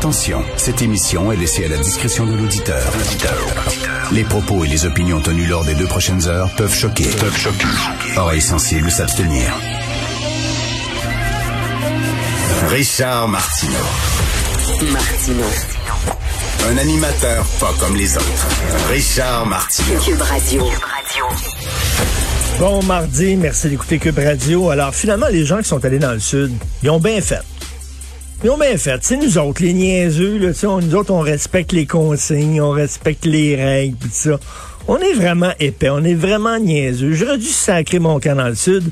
Attention, cette émission est laissée à la discrétion de l'auditeur. Les propos et les opinions tenues lors des deux prochaines heures peuvent choquer. Peuvent choquer. Oreilles sensibles s'abstenir. Richard Martineau. Martino. Un animateur pas comme les autres. Richard Martineau. Cube Radio. Bon mardi, merci d'écouter Cube Radio. Alors finalement, les gens qui sont allés dans le sud, ils ont bien fait. Ils ont bien fait. C'est nous autres, les niaiseux, là, on- nous autres, on respecte les consignes, on respecte les règles, pis ça. On est vraiment épais, on est vraiment niaiseux. J'aurais dû sacrer mon camp dans le sud,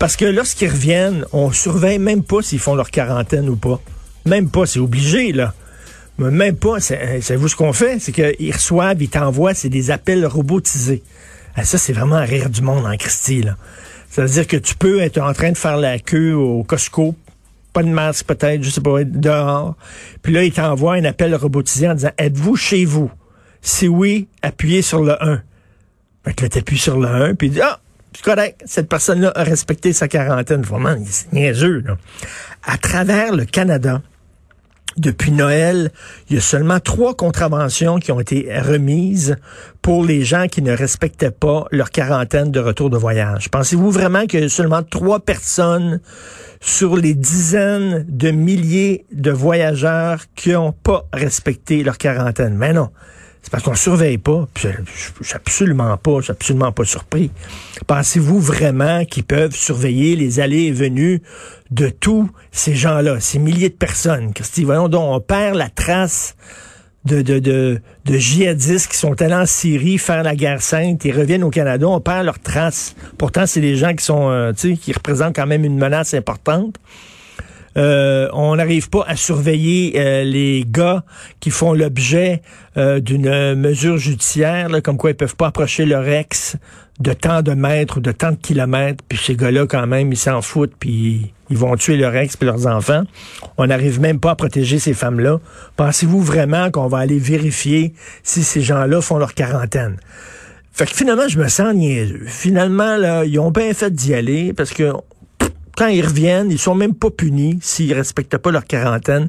parce que lorsqu'ils reviennent, on surveille même pas s'ils font leur quarantaine ou pas. Même pas, c'est obligé, là. Mais même pas, savez-vous ce qu'on fait? C'est qu'ils reçoivent, ils t'envoient, c'est des appels robotisés. Ah, ça, c'est vraiment à rire du monde en Christie, là. Ça veut dire que tu peux être en train de faire la queue au Costco, pas de masque peut-être, je sais pas, dehors. Puis là, ils t'envoient un appel robotisé en disant, êtes-vous chez vous? Si oui, appuyez sur le 1. Fait que là, t'appuies sur le 1, puis il dit, ah, c'est correct, cette personne-là a respecté sa quarantaine. Vraiment, c'est niaiseux, là. À travers le Canada, depuis Noël, il y a seulement trois contraventions qui ont été remises pour les gens qui ne respectaient pas leur quarantaine de retour de voyage. Pensez-vous vraiment qu'il y a seulement trois personnes sur les dizaines de milliers de voyageurs qui n'ont pas respecté leur quarantaine? Mais non. C'est parce qu'on surveille pas. Je, je- je suis absolument pas, je suis absolument pas surpris. Pensez-vous vraiment qu'ils peuvent surveiller les allées et venues de tous ces gens-là, ces milliers de personnes? Christy, voyons donc, on perd la trace de, de, de, de djihadistes qui sont allés en Syrie faire la guerre sainte et reviennent au Canada, on perd leur trace. Pourtant, c'est des gens qui sont, euh, qui représentent quand même une menace importante. Euh, on n'arrive pas à surveiller euh, les gars qui font l'objet euh, d'une mesure judiciaire, comme quoi ils peuvent pas approcher leur ex de tant de mètres ou de tant de kilomètres, puis ces gars-là, quand même, ils s'en foutent, puis ils vont tuer leur ex puis leurs enfants. On n'arrive même pas à protéger ces femmes-là. Pensez-vous vraiment qu'on va aller vérifier si ces gens-là font leur quarantaine? Fait que finalement, je me sens niaiseux. Finalement, là, ils ont bien fait d'y aller parce que quand ils reviennent, ils sont même pas punis s'ils respectent pas leur quarantaine.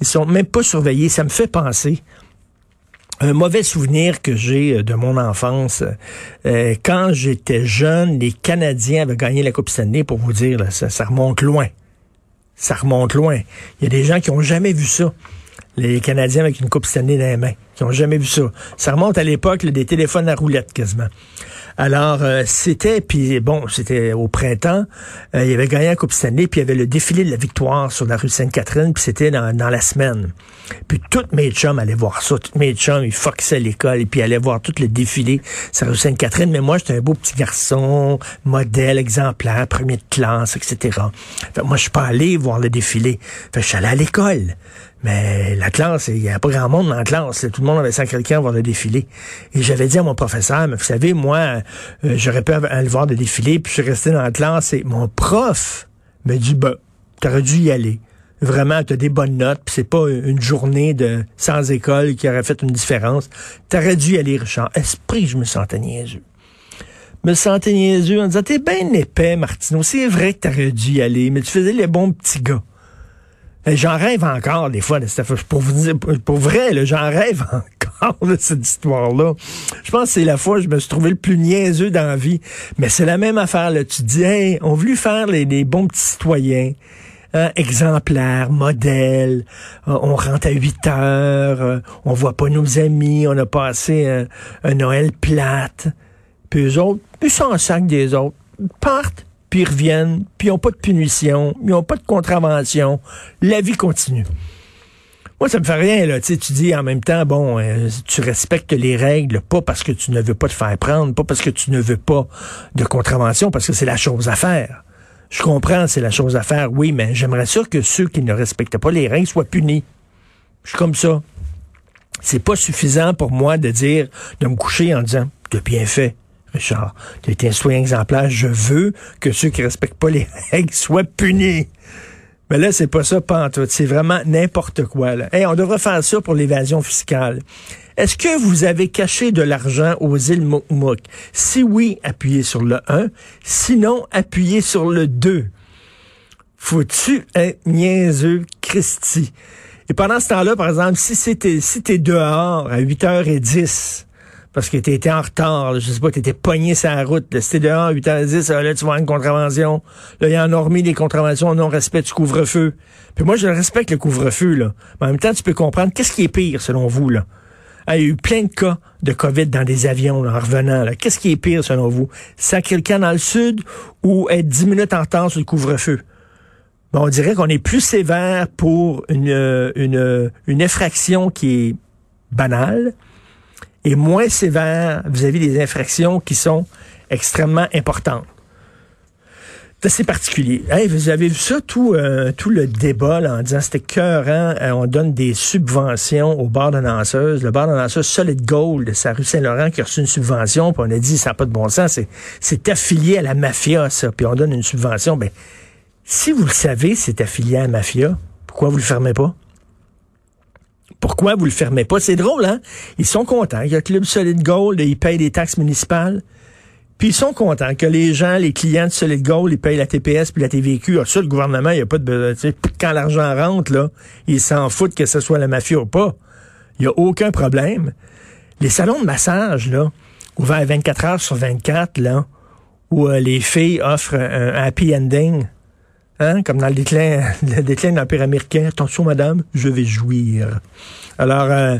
Ils sont même pas surveillés. Ça me fait penser un mauvais souvenir que j'ai euh, de mon enfance. Euh, quand j'étais jeune, les Canadiens avaient gagné la Coupe Stanley, pour vous dire, ça, ça remonte loin. Ça remonte loin. Il y a des gens qui ont jamais vu ça. Les Canadiens avec une Coupe Stanley dans les mains, qui ont jamais vu ça. Ça remonte à l'époque des téléphones à roulettes quasiment. Alors, euh, c'était, puis bon, c'était au printemps, euh, il avait gagné la Coupe Stanley, puis il y avait le défilé de la victoire sur la rue Sainte-Catherine, puis c'était dans, dans la semaine. Puis toutes mes chums allaient voir ça, toutes mes chums, ils foxaient l'école, et puis allaient voir tout le défilé sur la rue Sainte-Catherine, mais moi, j'étais un beau petit garçon, modèle, exemplaire, premier de classe, etc. Fait moi, je suis pas allé voir le défilé. Fait je suis allé à l'école. Mais la classe, il n'y avait pas grand monde dans la classe. Tout le monde avait sacré camp voir le défilé. Et j'avais dit à mon professeur, mais vous savez, moi, euh, j'aurais pu aller voir le défilé, puis je suis resté dans la classe. Et mon prof m'a dit, ben, t'aurais dû y aller. Vraiment, t'as des bonnes notes, puis c'est pas une journée de sans école qui aurait fait une différence. T'aurais dû y aller, Richard. Esprit, je me sentais niaiseux. Me sentais niaiseux en disant, t'es bien épais, Martineau. C'est vrai que t'aurais dû y aller, mais tu faisais les bons petits gars. J'en rêve encore des fois. Pour vous dire, pour vrai, j'en rêve encore de cette histoire-là. Je pense que c'est la fois où je me suis trouvé le plus niaiseux dans la vie. Mais c'est la même affaire. Là. Tu dis, hey, on voulu faire les, bons petits citoyens. Hein, exemplaires, modèles, euh, on rentre à 8 heures, euh, on voit pas nos amis, on a passé un, un Noël plate. Puis eux autres, ils s'en sac des autres, partent, puis ils reviennent, puis ils n'ont pas de punition, ils n'ont pas de contravention. La vie continue. Moi, ça me fait rien, là. Tu sais, tu dis en même temps, bon, euh, tu respectes les règles, pas parce que tu ne veux pas te faire prendre, pas parce que tu ne veux pas de contravention, parce que c'est la chose à faire. Je comprends, c'est la chose à faire, oui, mais j'aimerais sûr que ceux qui ne respectent pas les règles soient punis. Je suis comme ça. C'est pas suffisant pour moi de dire, de me coucher en disant, tu as bien fait. Richard, tu es un citoyen exemplaire, je veux que ceux qui respectent pas les règles soient punis. Mais là, c'est pas ça, tout. C'est vraiment n'importe quoi. Là. Hey, on devrait faire ça pour l'évasion fiscale. Est-ce que vous avez caché de l'argent aux îles Moukmouk? Si oui, appuyez sur le 1. Sinon, appuyez sur le 2. Faut-tu être niaiseux, Christy? Et pendant ce temps-là, par exemple, si c'était si t'es dehors à 8h10, parce que tu étais en retard, là, je sais pas, tu étais pogné sur la route, t'es dehors à 8h10, là, tu avoir une contravention. Là, il y en a remis des contraventions non-respect du couvre-feu. Puis moi, je respecte le couvre-feu, là. Mais en même temps, tu peux comprendre qu'est-ce qui est pire, selon vous, là? Il y a eu plein de cas de COVID dans des avions là, en revenant. Qu'est-ce qui est pire selon vous? Sacrer le camp dans le sud ou être 10 minutes en retard sur le couvre-feu? Ben, on dirait qu'on est plus sévère pour une, euh, une, une infraction qui est banale et moins sévère vis-à-vis des infractions qui sont extrêmement importantes. C'est assez particulier. Hey, vous avez vu ça, tout, euh, tout le débat en disant c'était cœurant, euh, on donne des subventions au bar de danseuse. Le bar de danseuse Solid Gold sa rue Saint-Laurent qui a reçu une subvention, puis on a dit ça n'a pas de bon sens, c'est, c'est affilié à la mafia, ça, puis on donne une subvention. Ben, si vous le savez, c'est affilié à la mafia, pourquoi vous le fermez pas? Pourquoi vous le fermez pas? C'est drôle, hein? Ils sont contents. Il y a le Club Solid Gold, ils payent des taxes municipales. Puis ils sont contents que les gens, les clients de Solid Gold, ils payent la TPS puis la TVQ. Ah, ça, le gouvernement, il n'y a pas de... Quand l'argent rentre, là, ils s'en foutent que ce soit la mafia ou pas. Il n'y a aucun problème. Les salons de massage, là, ouverts 24 heures sur 24, là, où euh, les filles offrent un happy ending, Hein, comme dans le déclin, de l'Empire américain. Attention, madame, je vais jouir. Alors, euh,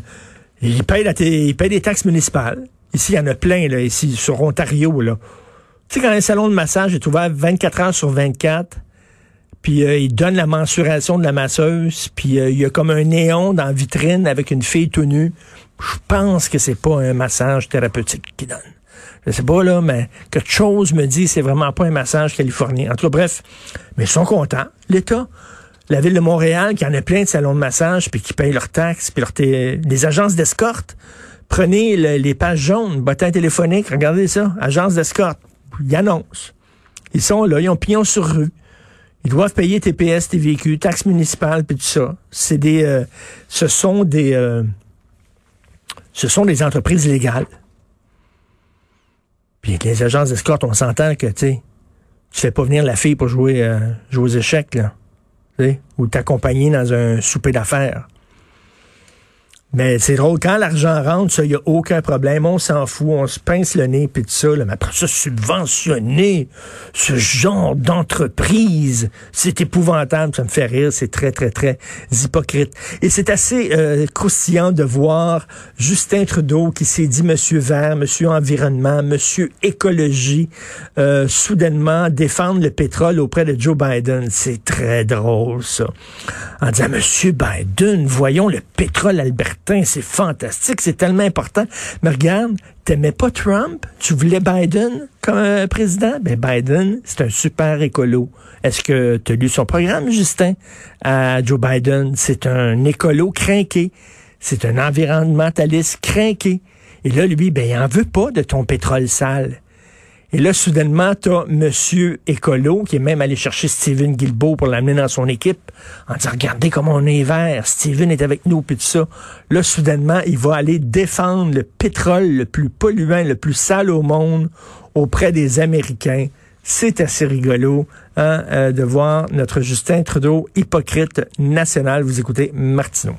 ils, payent la ils payent des taxes municipales. Ici, il y en a plein, là, ici, sur Ontario, là. Tu sais, quand un salon de massage est ouvert 24 heures sur 24, puis euh, ils donnent la mensuration de la masseuse, puis euh, il y a comme un néon dans la vitrine avec une fille tout nue. Je pense que c'est pas un massage thérapeutique qu'ils donnent. Je sais pas, là, mais quelque chose me dit c'est vraiment pas un massage californien. En tout cas, bref, mais ils sont contents. L'État, la ville de Montréal, qui en a plein de salons de massage, puis qui payent leurs taxes, puis leurs les agences d'escorte. Prenez les pages jaunes, bottin téléphonique, regardez ça, agence d'escorte. Ils annoncent. Ils sont là, ils ont pignon sur rue. Ils doivent payer TPS, TVQ, taxes municipales, puis tout ça. C'est des, euh, ce sont des, euh, ce sont des entreprises légales. Les agences d'escorte, on s'entend que, tu tu fais pas venir la fille pour jouer, euh, jouer aux échecs, là. Ou t'accompagner dans un souper d'affaires. Mais c'est drôle, quand l'argent rentre, ça, il n'y a aucun problème. On s'en fout, on se pince le nez, puis tout ça. Là, mais après ça, subventionner ce genre d'entreprise, c'est épouvantable. Ça me fait rire, c'est très, très, très hypocrite. Et c'est assez euh, croustillant de voir Justin Trudeau qui s'est dit Monsieur Vert, Monsieur Environnement, Monsieur Écologie, euh, soudainement défendre le pétrole auprès de Joe Biden. C'est très drôle, ça. En disant Monsieur Biden, voyons le pétrole Alberta c'est fantastique, c'est tellement important. Mais regarde, t'aimais pas Trump, tu voulais Biden comme euh, président, ben Biden, c'est un super écolo. Est-ce que tu as lu son programme, Justin, à Joe Biden? C'est un écolo craqué. C'est un environnementaliste craqué. Et là, lui, ben, il en veut pas de ton pétrole sale. Et là, soudainement, tu as Monsieur Écolo, qui est même allé chercher Steven Guilbeault pour l'amener dans son équipe, en disant, regardez comment on est vert, Steven est avec nous, puis tout ça. Là, soudainement, il va aller défendre le pétrole le plus polluant, le plus sale au monde auprès des Américains. C'est assez rigolo hein, euh, de voir notre Justin Trudeau hypocrite national. Vous écoutez Martineau.